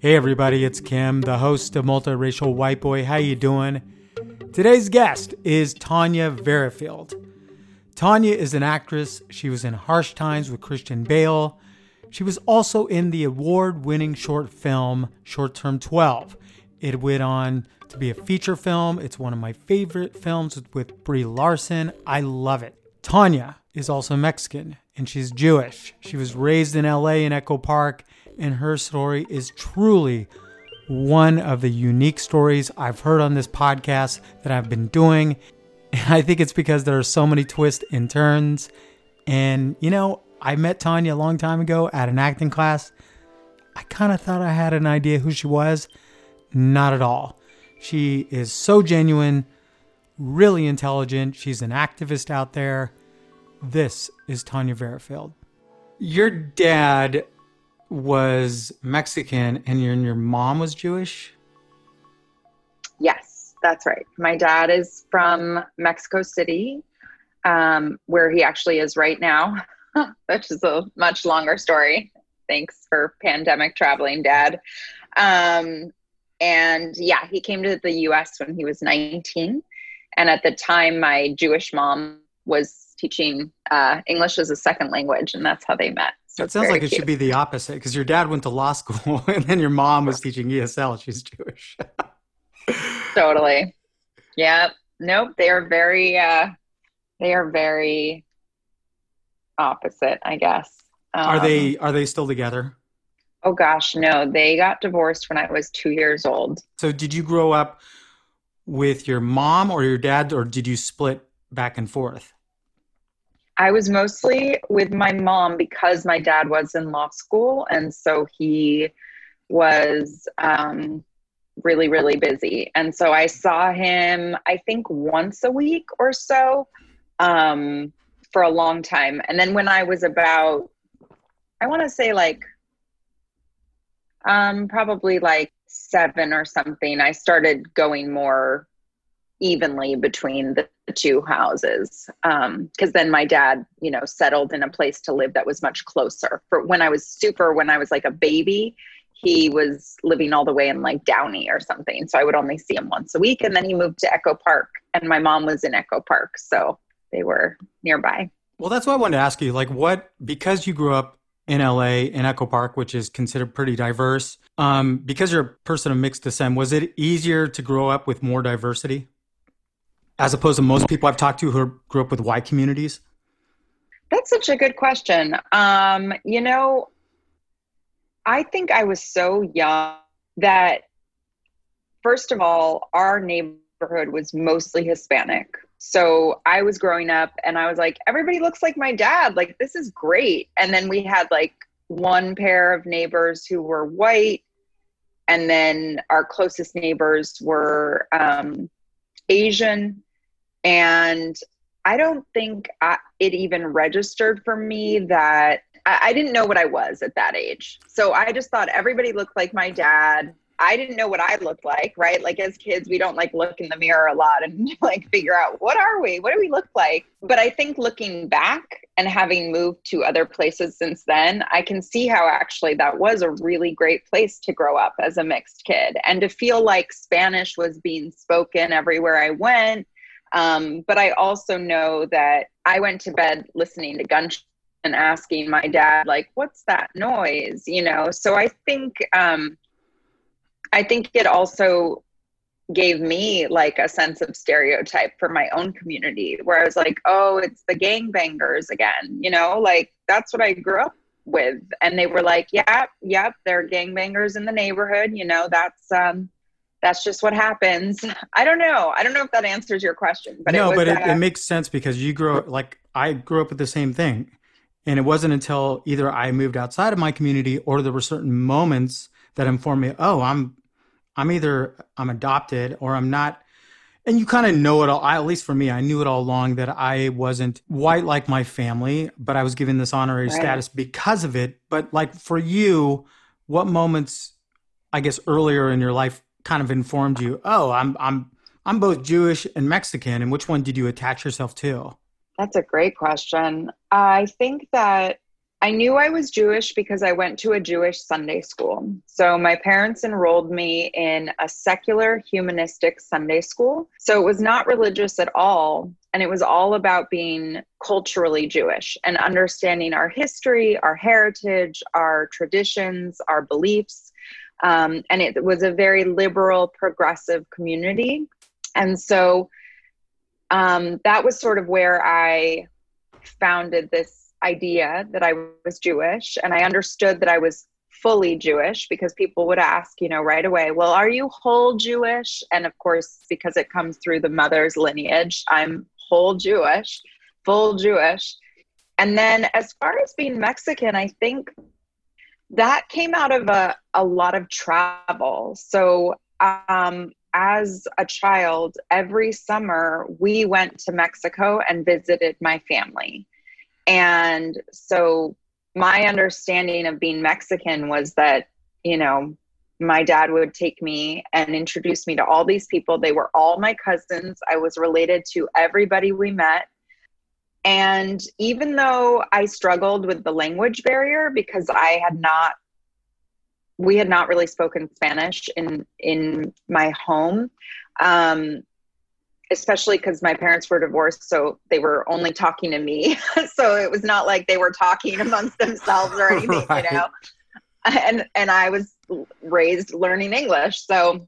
Hey everybody, it's Kim, the host of Multiracial White Boy. How you doing? Today's guest is Tanya Verifield. Tanya is an actress. She was in Harsh Times with Christian Bale. She was also in the award-winning short film Short Term 12. It went on to be a feature film. It's one of my favorite films with Brie Larson. I love it. Tanya is also Mexican and she's Jewish. She was raised in LA in Echo Park and her story is truly one of the unique stories I've heard on this podcast that I've been doing. And I think it's because there are so many twists and turns. And, you know, I met Tanya a long time ago at an acting class. I kind of thought I had an idea who she was. Not at all. She is so genuine, really intelligent. She's an activist out there. This is Tanya Verifield. Your dad was Mexican and your, and your mom was Jewish? Yes, that's right. My dad is from Mexico City, um, where he actually is right now, which is a much longer story. Thanks for pandemic traveling, Dad. Um, and yeah, he came to the US when he was 19. And at the time, my Jewish mom was teaching uh, English as a second language, and that's how they met. It sounds like it cute. should be the opposite because your dad went to law school and then your mom was teaching ESL. She's Jewish. totally. Yeah. Nope. They are very, uh, they are very opposite, I guess. Um, are they, um, are they still together? Oh gosh, no. They got divorced when I was two years old. So did you grow up with your mom or your dad or did you split back and forth? I was mostly with my mom because my dad was in law school. And so he was um, really, really busy. And so I saw him, I think, once a week or so um, for a long time. And then when I was about, I want to say like, um, probably like seven or something, I started going more evenly between the two houses. Because um, then my dad you know settled in a place to live that was much closer. For when i was super when i was like a baby he was living all the way in like downey or something. So i would only see him once a week and then he moved to echo park and my mom was in echo park so they were nearby. Well that's what i wanted to ask you. Like what because you grew up in la in echo park which is considered pretty diverse um, because you're a person of mixed descent was it easier to grow up with more diversity as opposed to most people I've talked to who grew up with white communities? That's such a good question. Um, you know, I think I was so young that, first of all, our neighborhood was mostly Hispanic. So I was growing up and I was like, everybody looks like my dad. Like, this is great. And then we had like one pair of neighbors who were white. And then our closest neighbors were um, Asian and I don't think I, it even registered for me that I, I didn't know what I was at that age. So I just thought everybody looked like my dad. I didn't know what I looked like, right? Like as kids, we don't like look in the mirror a lot and like figure out what are we? What do we look like? But I think looking back and having moved to other places since then, I can see how actually that was a really great place to grow up as a mixed kid and to feel like Spanish was being spoken everywhere I went um, but I also know that I went to bed listening to gunshots and asking my dad, like, what's that noise? You know, so I think, um, I think it also gave me like a sense of stereotype for my own community where I was like, oh, it's the gangbangers again, you know, like that's what I grew up with. And they were like, yeah, yep, there are gangbangers in the neighborhood, you know, that's, um, that's just what happens. I don't know. I don't know if that answers your question, but no, it but it, uh, it, makes sense because you grow like I grew up with the same thing, and it wasn't until either I moved outside of my community or there were certain moments that informed me, oh, I'm, I'm either I'm adopted or I'm not. And you kind of know it all. I, at least for me, I knew it all along that I wasn't white like my family, but I was given this honorary right. status because of it. But like for you, what moments, I guess, earlier in your life kind of informed you? Oh, I'm I'm I'm both Jewish and Mexican, and which one did you attach yourself to? That's a great question. I think that I knew I was Jewish because I went to a Jewish Sunday school. So my parents enrolled me in a secular humanistic Sunday school. So it was not religious at all. And it was all about being culturally Jewish and understanding our history, our heritage, our traditions, our beliefs. Um, and it was a very liberal, progressive community. And so um, that was sort of where I founded this idea that I was Jewish and I understood that I was fully Jewish because people would ask, you know, right away, well, are you whole Jewish? And of course, because it comes through the mother's lineage, I'm whole Jewish, full Jewish. And then as far as being Mexican, I think that came out of a, a lot of travel. So, um, as a child, every summer we went to Mexico and visited my family. And so my understanding of being Mexican was that, you know, my dad would take me and introduce me to all these people. They were all my cousins. I was related to everybody we met. And even though I struggled with the language barrier because I had not we had not really spoken Spanish in in my home. Um, especially because my parents were divorced so they were only talking to me so it was not like they were talking amongst themselves or anything right. you know and and i was raised learning english so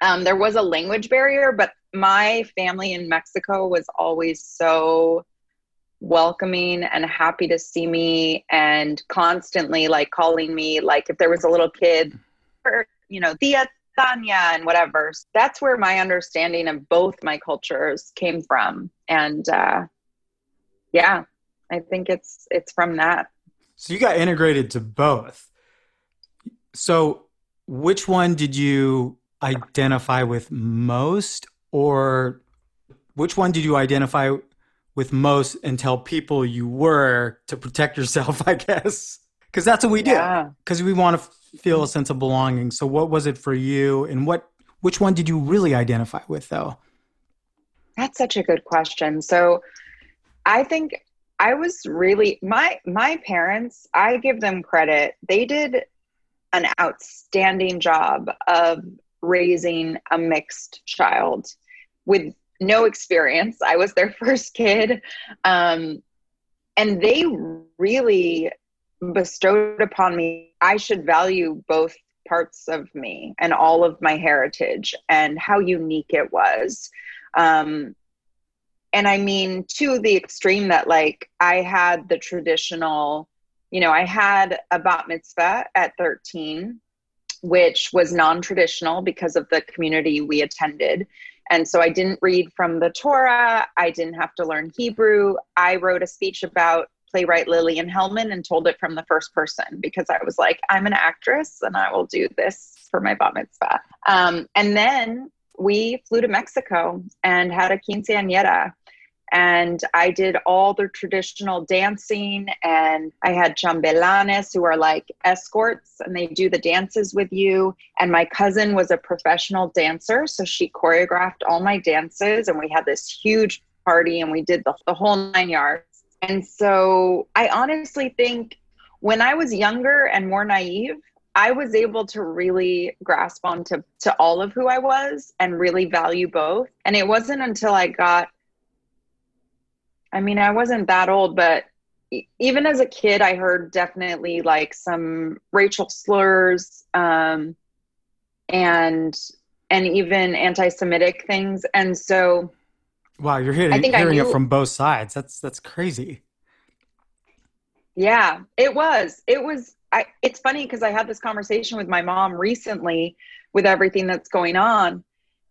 um, there was a language barrier but my family in mexico was always so welcoming and happy to see me and constantly like calling me like if there was a little kid or you know tia Tanya and whatever. That's where my understanding of both my cultures came from. And uh, yeah, I think it's it's from that. So you got integrated to both. So which one did you identify with most or which one did you identify with most and tell people you were to protect yourself, I guess? Because that's what we do. Because we want to feel a mm-hmm. sense of belonging. So what was it for you and what which one did you really identify with though? That's such a good question. So I think I was really my my parents, I give them credit. They did an outstanding job of raising a mixed child with no experience. I was their first kid. Um, and they really bestowed upon me, I should value both parts of me and all of my heritage and how unique it was. Um, and I mean, to the extreme that, like, I had the traditional, you know, I had a bat mitzvah at 13, which was non traditional because of the community we attended. And so I didn't read from the Torah. I didn't have to learn Hebrew. I wrote a speech about playwright Lillian Hellman and told it from the first person because I was like, I'm an actress and I will do this for my bat mitzvah. Um, and then we flew to Mexico and had a quinceañera. And I did all the traditional dancing, and I had chambelanes who are like escorts, and they do the dances with you. And my cousin was a professional dancer, so she choreographed all my dances, and we had this huge party, and we did the, the whole nine yards. And so I honestly think when I was younger and more naive, I was able to really grasp onto to all of who I was and really value both. And it wasn't until I got I mean, I wasn't that old, but even as a kid, I heard definitely like some racial slurs um, and and even anti-Semitic things. And so Wow, you're hearing, hearing knew, it from both sides. That's that's crazy. Yeah, it was. It was. I, it's funny because I had this conversation with my mom recently with everything that's going on,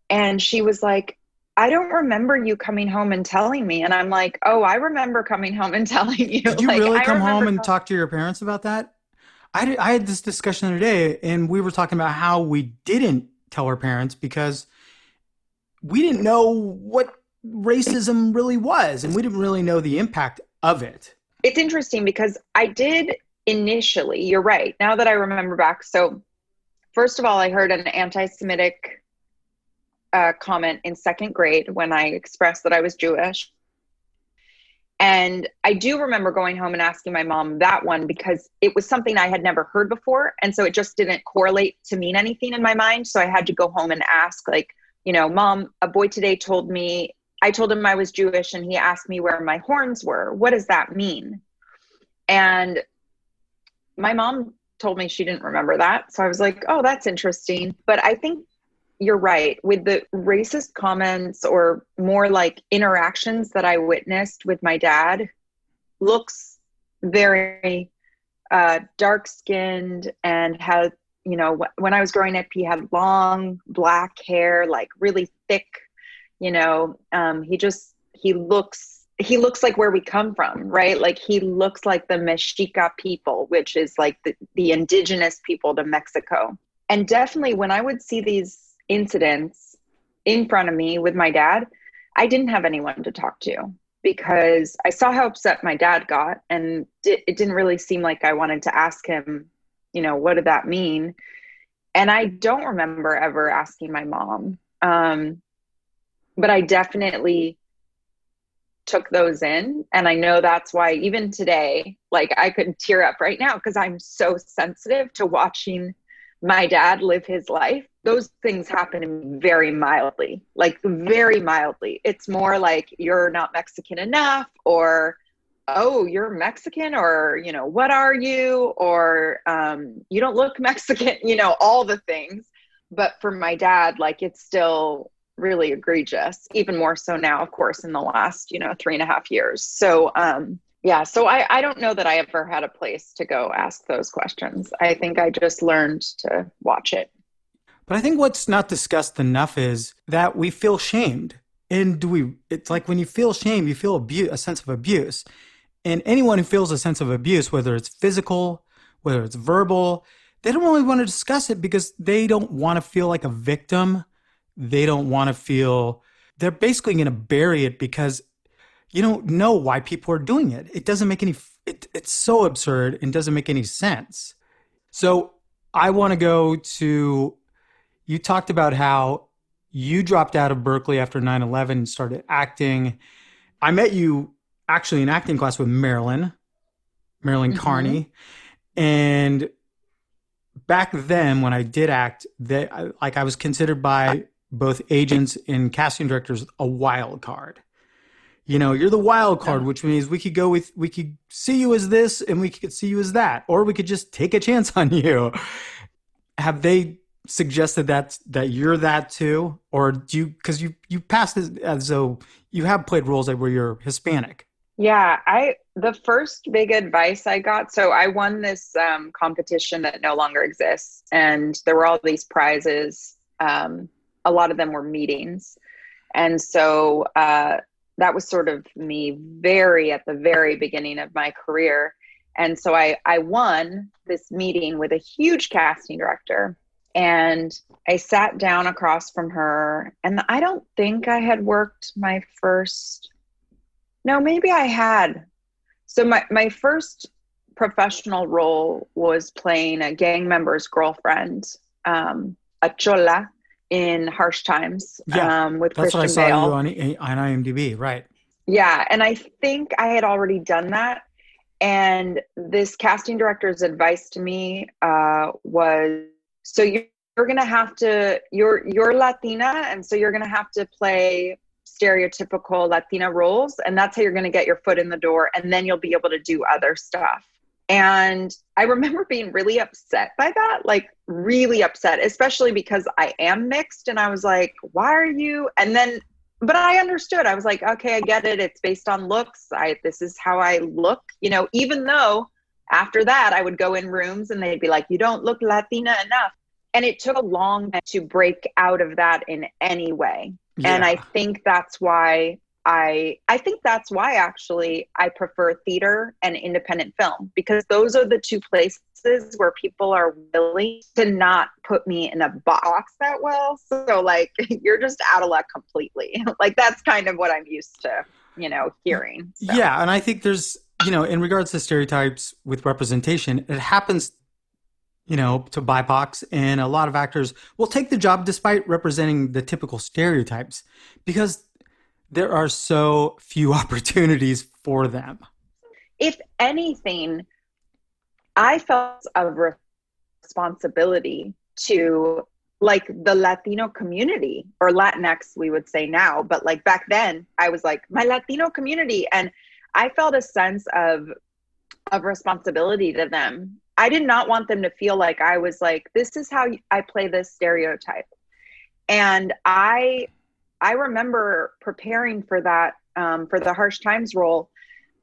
and she was like, "I don't remember you coming home and telling me." And I'm like, "Oh, I remember coming home and telling you." Did you like, really come home and talk to your parents about that? I did, I had this discussion the other day, and we were talking about how we didn't tell our parents because we didn't know what racism really was, and we didn't really know the impact of it. It's interesting because I did initially, you're right, now that I remember back. So, first of all, I heard an anti Semitic uh, comment in second grade when I expressed that I was Jewish. And I do remember going home and asking my mom that one because it was something I had never heard before. And so it just didn't correlate to mean anything in my mind. So I had to go home and ask, like, you know, mom, a boy today told me, I told him I was Jewish and he asked me where my horns were. What does that mean? And my mom told me she didn't remember that. So I was like, oh, that's interesting. But I think you're right. With the racist comments or more like interactions that I witnessed with my dad looks very uh, dark skinned and had you know when I was growing up he had long black hair like really thick you know um, he just he looks he looks like where we come from right? Like he looks like the Mexica people which is like the, the indigenous people to Mexico. And definitely when I would see these incidents in front of me with my dad, I didn't have anyone to talk to because I saw how upset my dad got, and it didn't really seem like I wanted to ask him, you know, what did that mean? And I don't remember ever asking my mom. Um, but I definitely took those in. And I know that's why even today, like I could tear up right now because I'm so sensitive to watching my dad live his life those things happen very mildly, like very mildly. It's more like you're not Mexican enough, or oh, you're Mexican, or you know, what are you, or um, you don't look Mexican, you know, all the things. But for my dad, like it's still really egregious, even more so now, of course, in the last, you know, three and a half years. So, um, yeah, so I, I don't know that I ever had a place to go ask those questions. I think I just learned to watch it. But I think what's not discussed enough is that we feel shamed. And do we, it's like when you feel shame, you feel a sense of abuse. And anyone who feels a sense of abuse, whether it's physical, whether it's verbal, they don't really want to discuss it because they don't want to feel like a victim. They don't want to feel, they're basically going to bury it because you don't know why people are doing it. It doesn't make any, it, it's so absurd and doesn't make any sense. So I want to go to you talked about how you dropped out of Berkeley after 9 11 and started acting. I met you actually in acting class with Marilyn, Marilyn mm-hmm. Carney. And back then, when I did act, that like I was considered by both agents and casting directors a wild card. You know, you're the wild card, which means we could go with, we could see you as this and we could see you as that, or we could just take a chance on you. Have they suggested that that you're that too, or do you? Because you you passed as, as though you have played roles that where you're Hispanic. Yeah, I the first big advice I got. So I won this um, competition that no longer exists, and there were all these prizes. Um, a lot of them were meetings, and so uh, that was sort of me very at the very beginning of my career. And so I I won this meeting with a huge casting director and I sat down across from her, and I don't think I had worked my first. No, maybe I had. So my my first professional role was playing a gang member's girlfriend, um, a chola in Harsh Times. Yeah, um, with that's Christian what I saw Bale. you on on IMDb, right? Yeah, and I think I had already done that. And this casting director's advice to me uh, was so you're, you're gonna have to you're you're Latina, and so you're gonna have to play stereotypical Latina roles, and that's how you're gonna get your foot in the door, and then you'll be able to do other stuff. And I remember being really upset by that, like really upset, especially because I am mixed. And I was like, why are you? And then, but I understood. I was like, okay, I get it. It's based on looks. I, this is how I look, you know, even though after that I would go in rooms and they'd be like, you don't look Latina enough and it took a long time to break out of that in any way yeah. and i think that's why i i think that's why actually i prefer theater and independent film because those are the two places where people are willing to not put me in a box that well so like you're just out of luck completely like that's kind of what i'm used to you know hearing so. yeah and i think there's you know in regards to stereotypes with representation it happens you know, to BIPOCs, and a lot of actors will take the job despite representing the typical stereotypes because there are so few opportunities for them. If anything, I felt a responsibility to like the Latino community or Latinx, we would say now, but like back then, I was like my Latino community, and I felt a sense of of responsibility to them. I did not want them to feel like I was like, this is how I play this stereotype. And I I remember preparing for that um, for the harsh times role.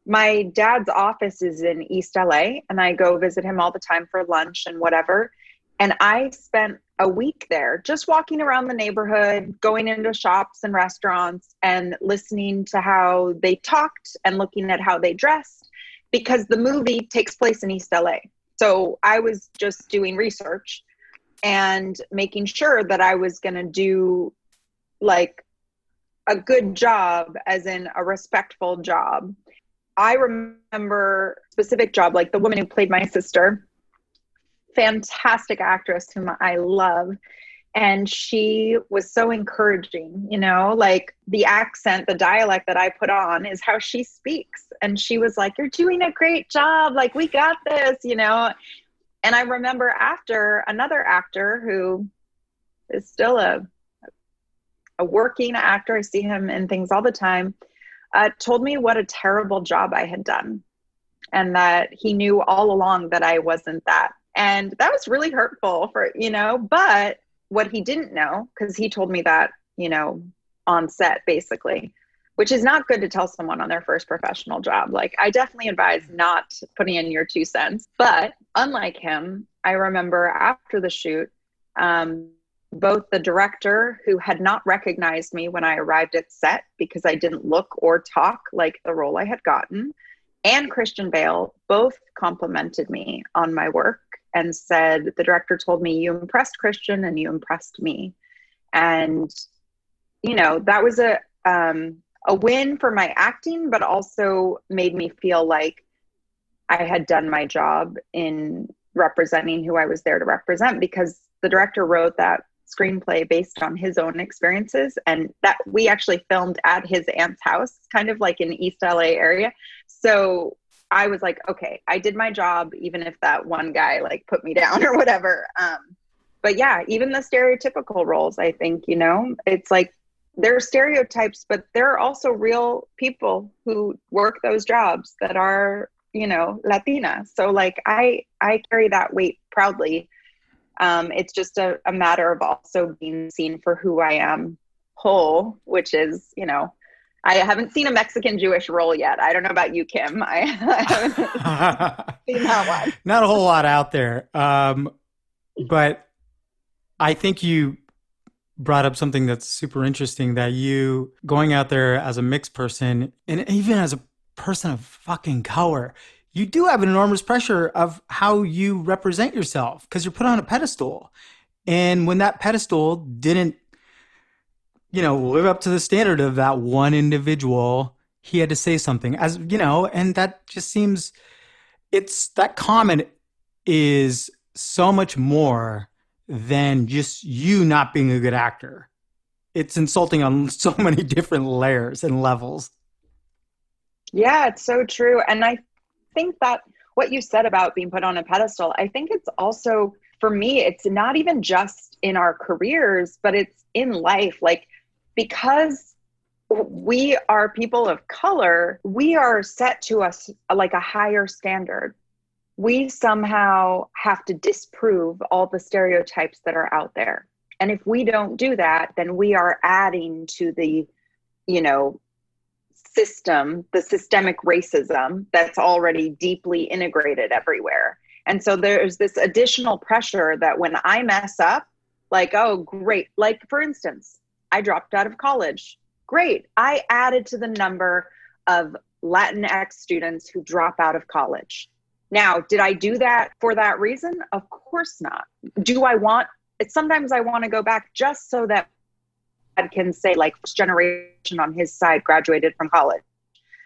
My dad's office is in East LA, and I go visit him all the time for lunch and whatever. And I spent a week there just walking around the neighborhood, going into shops and restaurants, and listening to how they talked and looking at how they dressed because the movie takes place in East LA. So I was just doing research and making sure that I was going to do like a good job, as in a respectful job. I remember specific job, like the woman who played my sister, fantastic actress whom I love. And she was so encouraging, you know, like the accent, the dialect that I put on is how she speaks. And she was like, You're doing a great job. Like, we got this, you know. And I remember after another actor who is still a a working actor, I see him in things all the time, uh, told me what a terrible job I had done and that he knew all along that I wasn't that. And that was really hurtful for, you know, but what he didn't know, because he told me that, you know, on set basically, which is not good to tell someone on their first professional job. Like, I definitely advise not putting in your two cents. But unlike him, I remember after the shoot, um, both the director, who had not recognized me when I arrived at set because I didn't look or talk like the role I had gotten, and Christian Bale both complimented me on my work and said the director told me you impressed Christian and you impressed me, and you know that was a um, a win for my acting, but also made me feel like I had done my job in representing who I was there to represent because the director wrote that screenplay based on his own experiences and that we actually filmed at his aunt's house kind of like in east la area so I was like, okay, I did my job, even if that one guy like put me down or whatever. Um, but yeah, even the stereotypical roles, I think, you know, it's like there are stereotypes, but there are also real people who work those jobs that are, you know, Latina. So like I I carry that weight proudly. Um, it's just a, a matter of also being seen for who I am whole, which is, you know, I haven't seen a Mexican Jewish role yet. I don't know about you, Kim. I, I haven't seen that one. Not a whole lot out there. Um, but I think you brought up something that's super interesting that you going out there as a mixed person and even as a person of fucking color, you do have an enormous pressure of how you represent yourself because you're put on a pedestal. And when that pedestal didn't you know, live up to the standard of that one individual. He had to say something as, you know, and that just seems, it's that comment is so much more than just you not being a good actor. It's insulting on so many different layers and levels. Yeah, it's so true. And I think that what you said about being put on a pedestal, I think it's also, for me, it's not even just in our careers, but it's in life. Like, because we are people of color, we are set to us like a higher standard. We somehow have to disprove all the stereotypes that are out there. And if we don't do that, then we are adding to the, you know, system, the systemic racism that's already deeply integrated everywhere. And so there's this additional pressure that when I mess up, like, oh, great. Like, for instance, I dropped out of college. Great. I added to the number of Latinx students who drop out of college. Now, did I do that for that reason? Of course not. Do I want sometimes I want to go back just so that I can say like first generation on his side graduated from college.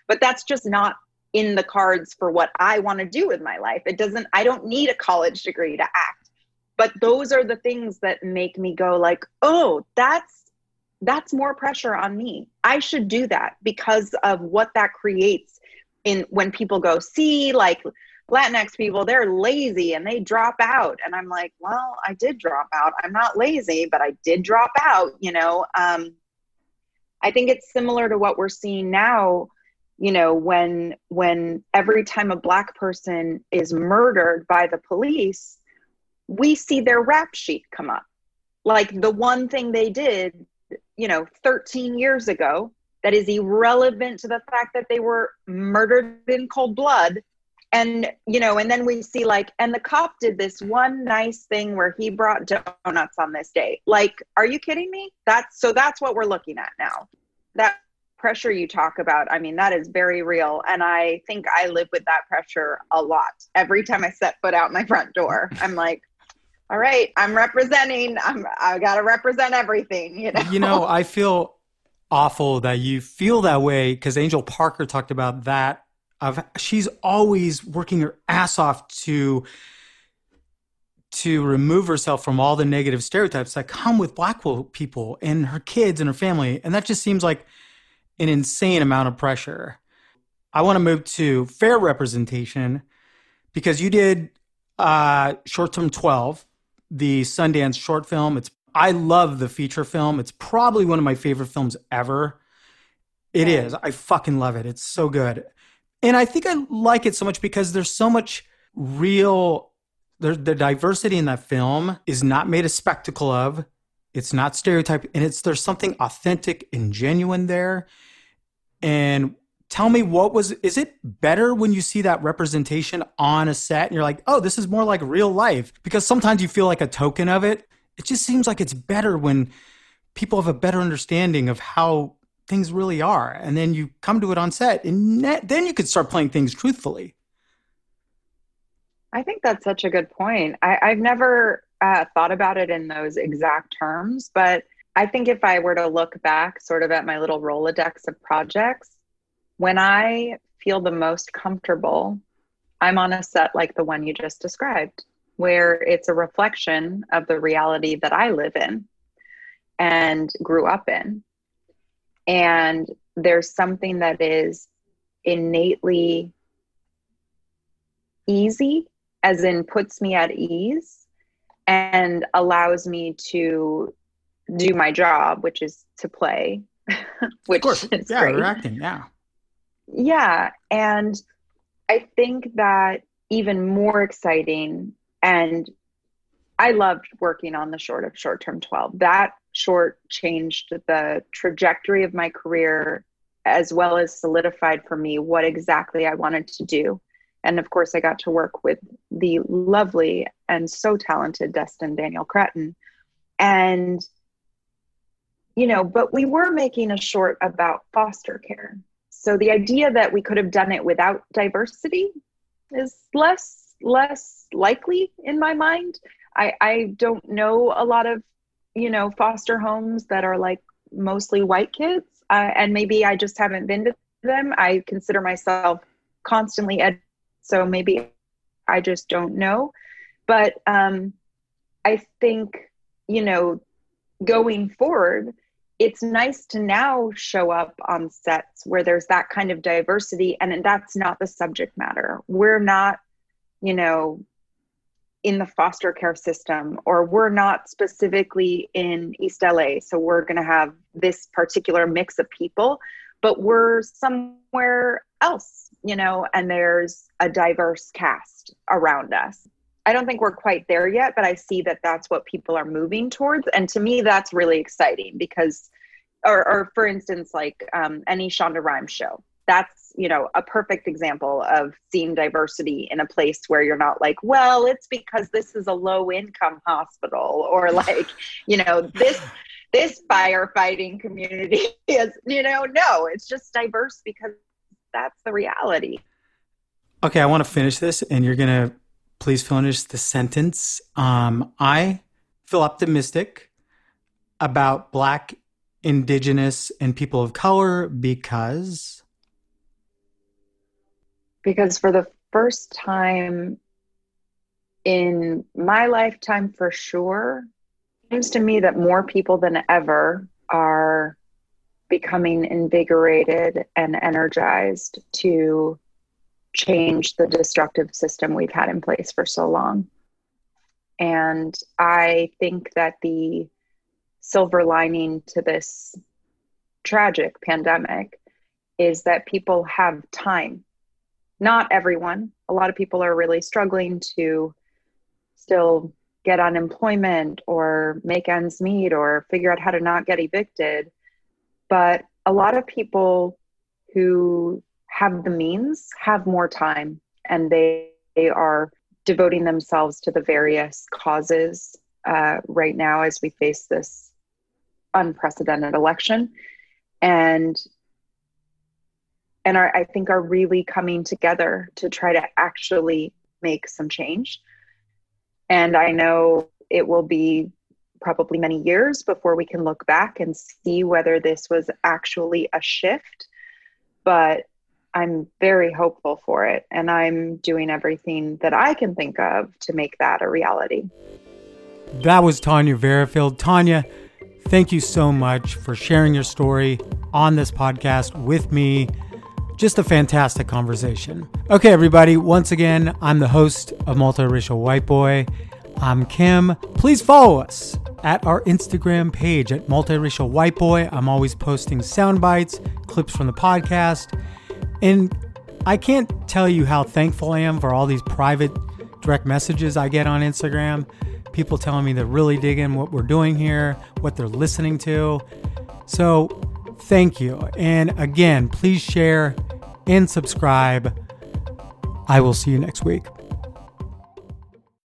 But that's just not in the cards for what I want to do with my life. It doesn't I don't need a college degree to act. But those are the things that make me go like, "Oh, that's that's more pressure on me. I should do that because of what that creates in when people go, see, like Latinx people, they're lazy and they drop out. And I'm like, well, I did drop out. I'm not lazy, but I did drop out, you know. Um, I think it's similar to what we're seeing now, you know, when when every time a black person is murdered by the police, we see their rap sheet come up. Like the one thing they did, you know, 13 years ago that is irrelevant to the fact that they were murdered in cold blood and you know and then we see like and the cop did this one nice thing where he brought donuts on this day like are you kidding me? That's so that's what we're looking at now. That pressure you talk about i mean that is very real. And i think i live with that pressure a lot. Every time i set foot out my front door i'm like all right i'm representing i'm i gotta represent everything you know? You know i feel awful that you feel that way because angel parker talked about that of she's always working her ass off to to remove herself from all the negative stereotypes that come with black people and her kids and her family. And that just seems like an insane amount of pressure. I want to move to fair representation because you did uh, short term 12 the sundance short film. It's i love the feature film. It's probably one of my favorite films ever. It is. i fucking love it. It's so good and I think I like it so much because there's so much real the, the diversity in that film is not made a spectacle of. It's not stereotyped, and it's there's something authentic and genuine there. And tell me what was is it better when you see that representation on a set and you're like, oh, this is more like real life? Because sometimes you feel like a token of it. It just seems like it's better when people have a better understanding of how things really are. And then you come to it on set, and then you could start playing things truthfully. I think that's such a good point. I, have never uh, thought about it in those exact terms, but I think if I were to look back sort of at my little Rolodex of projects, when I feel the most comfortable, I'm on a set like the one you just described, where it's a reflection of the reality that I live in and grew up in and there's something that is innately easy as in puts me at ease and allows me to do my job which is to play which is yeah great. you're acting yeah yeah and i think that even more exciting and i loved working on the short of short term 12 that short changed the trajectory of my career as well as solidified for me what exactly I wanted to do. And of course, I got to work with the lovely and so talented Destin Daniel Cretton. And, you know, but we were making a short about foster care. So the idea that we could have done it without diversity is less less likely in my mind. I, I don't know a lot of you know foster homes that are like mostly white kids uh, and maybe i just haven't been to them i consider myself constantly ed so maybe i just don't know. But um i think you know going forward it's nice to now show up on sets where there's that kind of diversity and that's not the subject matter. We're not you know in the foster care system or we're not specifically in East LA so we're going to have this particular mix of people but we're somewhere else you know and there's a diverse cast around us. I don't think we're quite there yet but I see that that's what people are moving towards and to me that's really exciting because or, or for instance like um, any Shonda Rhimes show that's you know a perfect example of seeing diversity in a place where you're not like well it's because this is a low income hospital or like you know this this firefighting community is you know no it's just diverse because that's the reality. Okay i want to finish this and you're gonna please finish the sentence. Um, i feel optimistic about black indigenous and people of color because because for the first time in my lifetime, for sure, it seems to me that more people than ever are becoming invigorated and energized to change the destructive system we've had in place for so long. And I think that the silver lining to this tragic pandemic is that people have time. Not everyone. A lot of people are really struggling to still get unemployment or make ends meet or figure out how to not get evicted. But a lot of people who have the means have more time and they, they are devoting themselves to the various causes uh, right now as we face this unprecedented election and and are, I think are really coming together to try to actually make some change. And I know it will be probably many years before we can look back and see whether this was actually a shift. But I'm very hopeful for it. And I'm doing everything that I can think of to make that a reality. That was Tanya Verifield. Tanya, thank you so much for sharing your story on this podcast with me just a fantastic conversation. Okay, everybody, once again, I'm the host of Multiracial White Boy. I'm Kim. Please follow us at our Instagram page at Multiracial White Boy. I'm always posting sound bites, clips from the podcast. And I can't tell you how thankful I am for all these private direct messages I get on Instagram. People telling me they're really digging what we're doing here, what they're listening to. So, thank you. And again, please share and subscribe. I will see you next week.